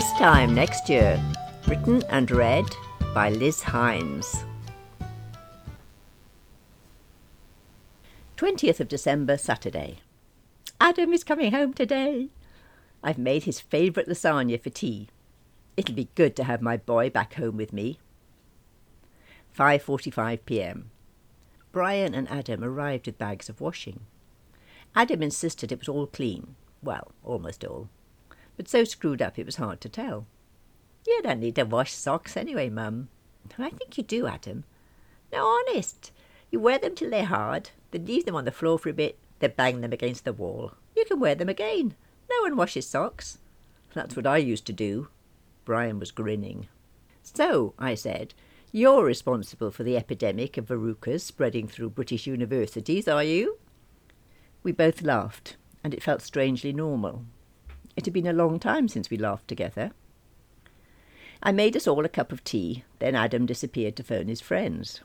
This time next year. Written and read by Liz Hinds. 20th of December, Saturday. Adam is coming home today. I've made his favourite lasagna for tea. It'll be good to have my boy back home with me. 5:45 p.m. Brian and Adam arrived with bags of washing. Adam insisted it was all clean. Well, almost all. But so screwed up it was hard to tell. You don't need to wash socks anyway, Mum. I think you do, Adam. No, honest. You wear them till they're hard, then leave them on the floor for a bit, then bang them against the wall. You can wear them again. No one washes socks. That's what I used to do. Brian was grinning. So, I said, you're responsible for the epidemic of verrucas spreading through British universities, are you? We both laughed, and it felt strangely normal. It had been a long time since we laughed together. I made us all a cup of tea, then Adam disappeared to phone his friends.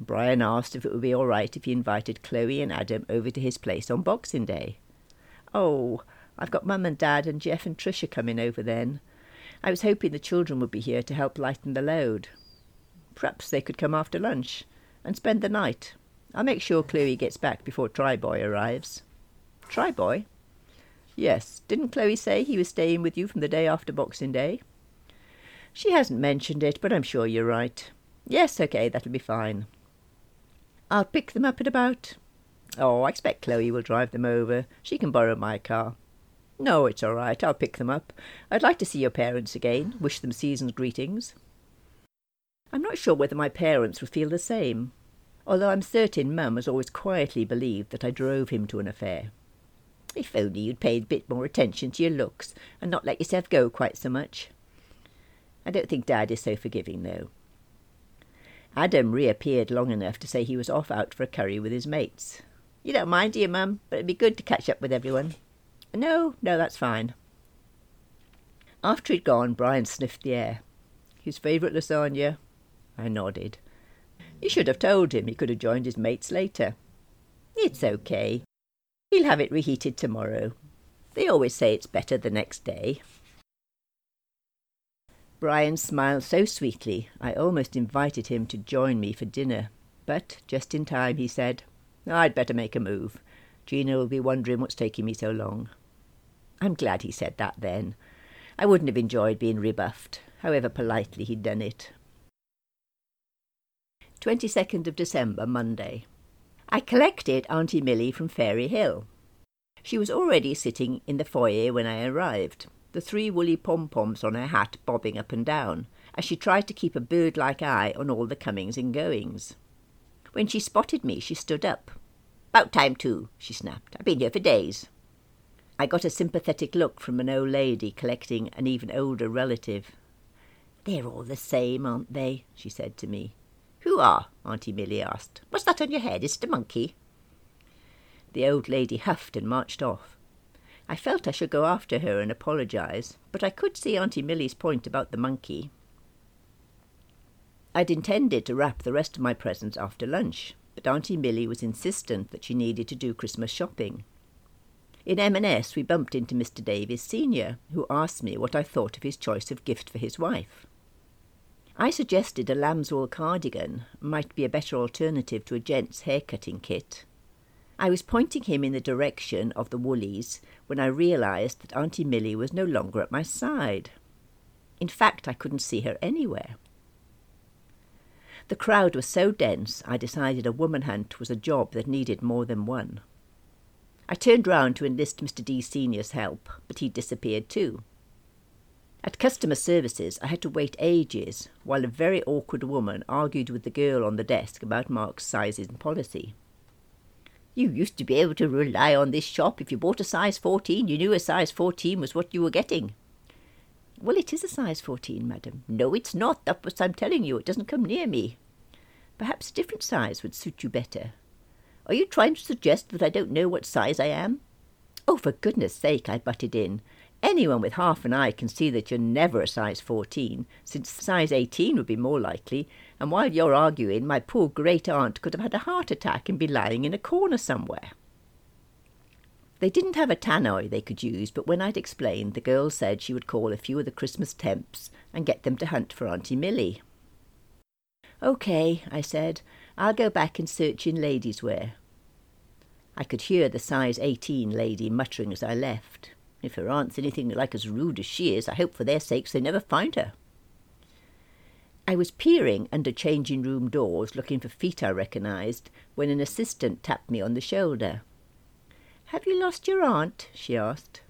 Brian asked if it would be all right if he invited Chloe and Adam over to his place on Boxing Day. Oh, I've got Mum and Dad and Jeff and Tricia coming over then. I was hoping the children would be here to help lighten the load. Perhaps they could come after lunch and spend the night. I'll make sure Chloe gets back before Tryboy arrives. Tryboy? Yes, didn't Chloe say he was staying with you from the day after Boxing Day? She hasn't mentioned it, but I'm sure you're right. Yes, okay, that'll be fine. I'll pick them up at about. Oh, I expect Chloe will drive them over. She can borrow my car. No, it's all right. I'll pick them up. I'd like to see your parents again. Wish them season's greetings. I'm not sure whether my parents would feel the same, although I'm certain Mum has always quietly believed that I drove him to an affair. If only you'd paid a bit more attention to your looks and not let yourself go quite so much. I don't think Dad is so forgiving, though. Adam reappeared long enough to say he was off out for a curry with his mates. You don't mind, do you, Mum? But it'd be good to catch up with everyone. No, no, that's fine. After he'd gone, Brian sniffed the air. His favourite lasagna? I nodded. You should have told him he could have joined his mates later. It's okay. He'll have it reheated tomorrow. They always say it's better the next day. Brian smiled so sweetly I almost invited him to join me for dinner, but just in time he said, I'd better make a move. Gina will be wondering what's taking me so long. I'm glad he said that then. I wouldn't have enjoyed being rebuffed, however politely he'd done it. 22nd of December, Monday. I collected Auntie Milly from Fairy Hill. She was already sitting in the foyer when I arrived, the three woolly pom-poms on her hat bobbing up and down, as she tried to keep a bird-like eye on all the comings and goings. When she spotted me, she stood up. "About time, too," she snapped. "I've been here for days." I got a sympathetic look from an old lady collecting an even older relative. "They're all the same, aren't they?" she said to me. "Who are?" Auntie Milly asked. "What's that on your head? Is it a monkey?" The old lady huffed and marched off. I felt I should go after her and apologize, but I could see Auntie Milly's point about the monkey. I'd intended to wrap the rest of my presents after lunch, but Auntie Milly was insistent that she needed to do Christmas shopping. In M&S we bumped into Mr. Davies Senior, who asked me what I thought of his choice of gift for his wife. I suggested a lambswool cardigan might be a better alternative to a gent's hair-cutting kit. I was pointing him in the direction of the woolies when I realized that Auntie Milly was no longer at my side. In fact, I couldn't see her anywhere. The crowd was so dense I decided a woman hunt was a job that needed more than one. I turned round to enlist Mr. D. Senior's help, but he disappeared too. At customer services, I had to wait ages while a very awkward woman argued with the girl on the desk about Mark's sizes and policy. You used to be able to rely on this shop. If you bought a size 14, you knew a size 14 was what you were getting. Well, it is a size 14, madam. No, it's not. That's what I'm telling you. It doesn't come near me. Perhaps a different size would suit you better. Are you trying to suggest that I don't know what size I am? Oh, for goodness sake, I butted in. Anyone with half an eye can see that you're never a size 14, since size 18 would be more likely, and while you're arguing, my poor great aunt could have had a heart attack and be lying in a corner somewhere. They didn't have a tannoy they could use, but when I'd explained, the girl said she would call a few of the Christmas temps and get them to hunt for Auntie Millie. OK, I said. I'll go back and search in ladies' wear. I could hear the size 18 lady muttering as I left. If her aunt's anything like as rude as she is, I hope for their sakes they never find her. I was peering under changing room doors, looking for feet I recognised, when an assistant tapped me on the shoulder. Have you lost your aunt? she asked.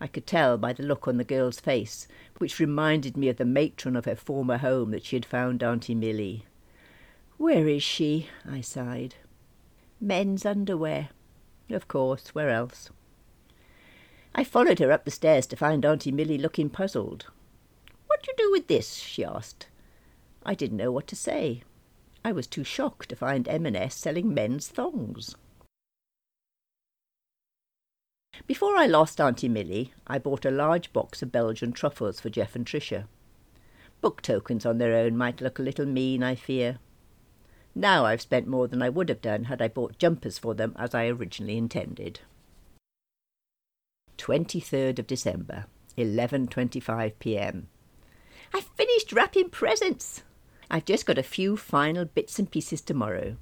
I could tell by the look on the girl's face, which reminded me of the matron of her former home that she had found Auntie Millie. Where is she? I sighed. Men's underwear. Of course, where else? I followed her up the stairs to find Auntie Millie looking puzzled. What do you do with this? she asked. I didn't know what to say. I was too shocked to find M&S selling men's thongs. Before I lost Auntie Millie, I bought a large box of Belgian truffles for Jeff and Tricia. Book tokens on their own might look a little mean, I fear. Now I've spent more than I would have done had I bought jumpers for them as I originally intended. 23rd of December, 11.25 p.m. I've finished wrapping presents. I've just got a few final bits and pieces tomorrow.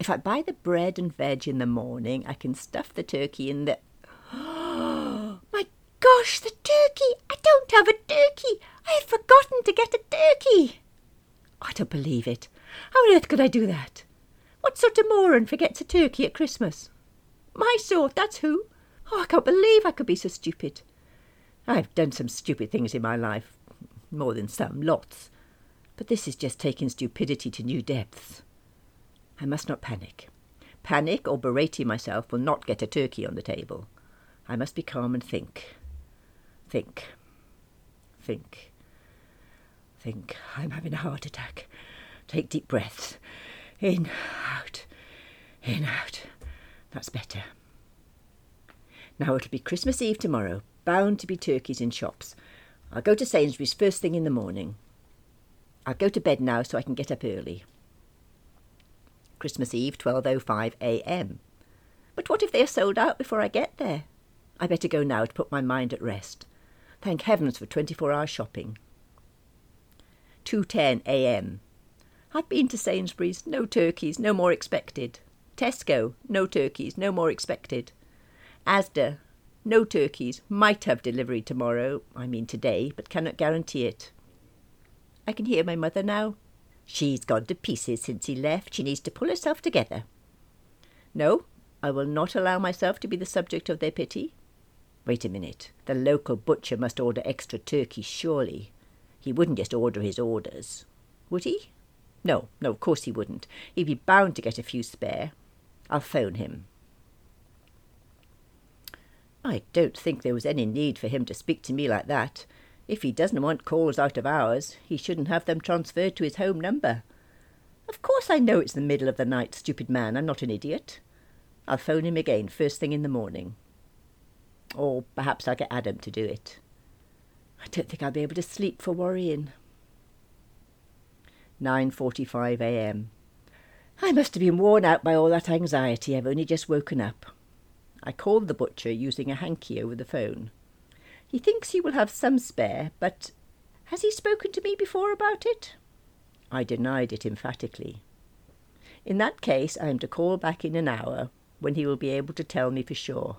If I buy the bread and veg in the morning, I can stuff the turkey in the. My gosh, the turkey! I don't have a turkey! I had forgotten to get a turkey! I don't believe it. How on earth could I do that? What sort of moron forgets a turkey at Christmas? My sort, that's who. Oh, I can't believe I could be so stupid. I've done some stupid things in my life, more than some, lots. But this is just taking stupidity to new depths. I must not panic. Panic or berating myself will not get a turkey on the table. I must be calm and think. Think. Think. Think. I'm having a heart attack. Take deep breaths. In, out. In, out. That's better. Now it'll be Christmas Eve tomorrow. Bound to be turkeys in shops. I'll go to Sainsbury's first thing in the morning. I'll go to bed now so I can get up early. Christmas Eve, 12.05 a.m. But what if they are sold out before I get there? I better go now to put my mind at rest. Thank heavens for 24 hour shopping. 2.10 a.m. I've been to Sainsbury's, no turkeys, no more expected. Tesco, no turkeys, no more expected. Asda, no turkeys, might have delivery tomorrow, I mean today, but cannot guarantee it. I can hear my mother now. She's gone to pieces since he left. She needs to pull herself together. No, I will not allow myself to be the subject of their pity. Wait a minute. The local butcher must order extra turkey, surely. He wouldn't just order his orders. Would he? No, no, of course he wouldn't. He'd be bound to get a few spare. I'll phone him. I don't think there was any need for him to speak to me like that. If he doesn't want calls out of hours, he shouldn't have them transferred to his home number. Of course I know it's the middle of the night, stupid man. I'm not an idiot. I'll phone him again first thing in the morning. Or perhaps I'll get Adam to do it. I don't think I'll be able to sleep for worrying. 9.45 a.m. I must have been worn out by all that anxiety. I've only just woken up. I called the butcher using a hanky over the phone. He thinks he will have some spare, but has he spoken to me before about it? I denied it emphatically. In that case, I am to call back in an hour, when he will be able to tell me for sure.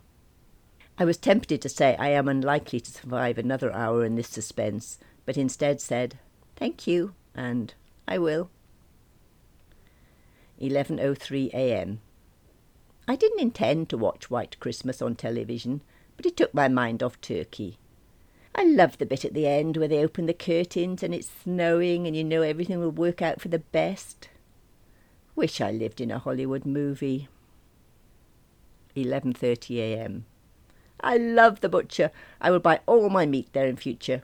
I was tempted to say I am unlikely to survive another hour in this suspense, but instead said, Thank you, and I will. 11.03 a.m. I didn't intend to watch White Christmas on television, but it took my mind off Turkey. I love the bit at the end where they open the curtains and it's snowing and you know everything will work out for the best. Wish I lived in a Hollywood movie. 11:30 a.m. I love the butcher. I will buy all my meat there in future.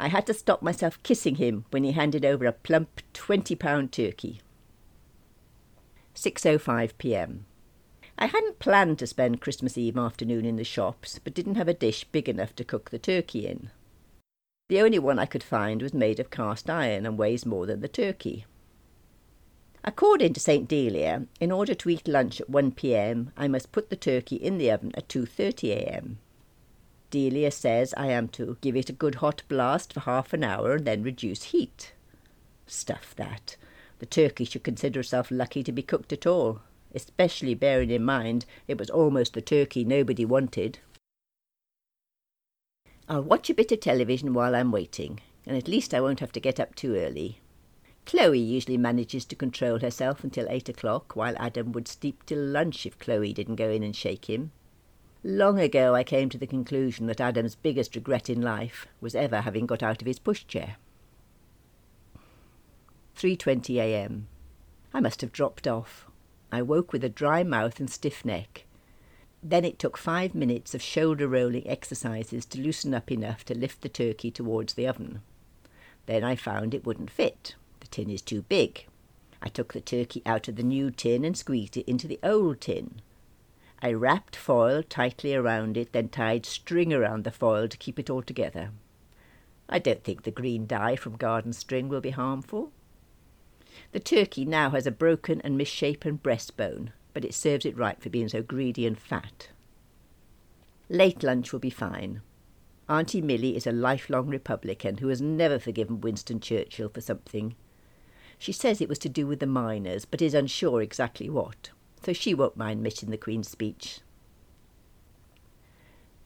I had to stop myself kissing him when he handed over a plump 20 pound turkey. 6:05 p.m. I hadn't planned to spend Christmas Eve afternoon in the shops, but didn't have a dish big enough to cook the turkey in. The only one I could find was made of cast iron and weighs more than the turkey. According to St. Delia, in order to eat lunch at 1 p.m., I must put the turkey in the oven at 2:30 a.m. Delia says I am to give it a good hot blast for half an hour and then reduce heat. Stuff that. The turkey should consider herself lucky to be cooked at all, especially bearing in mind it was almost the turkey nobody wanted. I'll watch a bit of television while I'm waiting, and at least I won't have to get up too early. Chloe usually manages to control herself until eight o'clock, while Adam would sleep till lunch if Chloe didn't go in and shake him. Long ago I came to the conclusion that Adam's biggest regret in life was ever having got out of his pushchair. 3:20 a.m. I must have dropped off. I woke with a dry mouth and stiff neck. Then it took five minutes of shoulder rolling exercises to loosen up enough to lift the turkey towards the oven. Then I found it wouldn't fit. The tin is too big. I took the turkey out of the new tin and squeezed it into the old tin. I wrapped foil tightly around it, then tied string around the foil to keep it all together. I don't think the green dye from garden string will be harmful. The turkey now has a broken and misshapen breastbone, but it serves it right for being so greedy and fat. Late lunch will be fine. Auntie Millie is a lifelong Republican who has never forgiven Winston Churchill for something. She says it was to do with the miners, but is unsure exactly what so she won't mind missing the Queen's speech.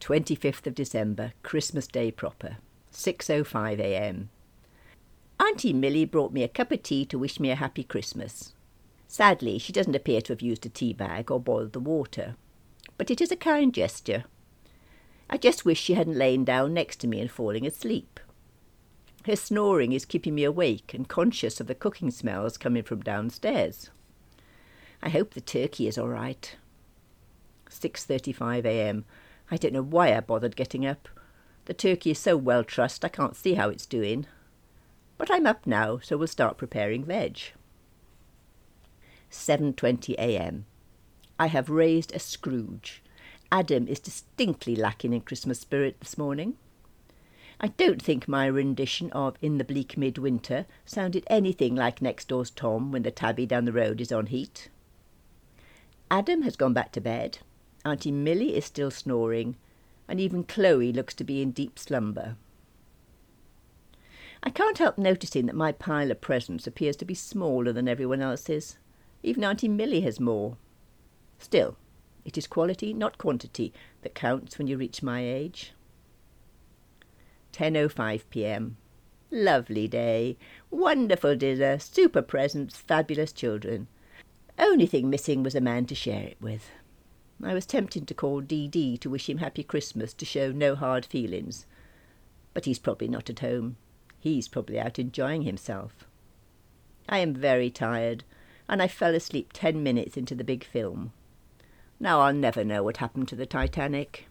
25th of December, Christmas Day proper, 6.05 a.m. Auntie Millie brought me a cup of tea to wish me a happy Christmas. Sadly, she doesn't appear to have used a tea bag or boiled the water, but it is a kind gesture. I just wish she hadn't lain down next to me and falling asleep. Her snoring is keeping me awake and conscious of the cooking smells coming from downstairs. I hope the turkey is all right. 6:35 a.m. I don't know why I bothered getting up. The turkey is so well trussed I can't see how it's doing. But I'm up now, so we'll start preparing veg. 7:20 a.m. I have raised a Scrooge. Adam is distinctly lacking in Christmas spirit this morning. I don't think my rendition of In the Bleak Midwinter sounded anything like next door's Tom when the tabby down the road is on heat. Adam has gone back to bed. Auntie Millie is still snoring, and even Chloe looks to be in deep slumber. I can't help noticing that my pile of presents appears to be smaller than everyone else's. Even Auntie Millie has more. Still, it is quality, not quantity, that counts when you reach my age. 10.05 p.m. Lovely day. Wonderful dinner, super presents, fabulous children. Only thing missing was a man to share it with. I was tempted to call Dee to wish him happy Christmas to show no hard feelings. But he's probably not at home. He's probably out enjoying himself. I am very tired, and I fell asleep ten minutes into the big film. Now I'll never know what happened to the Titanic.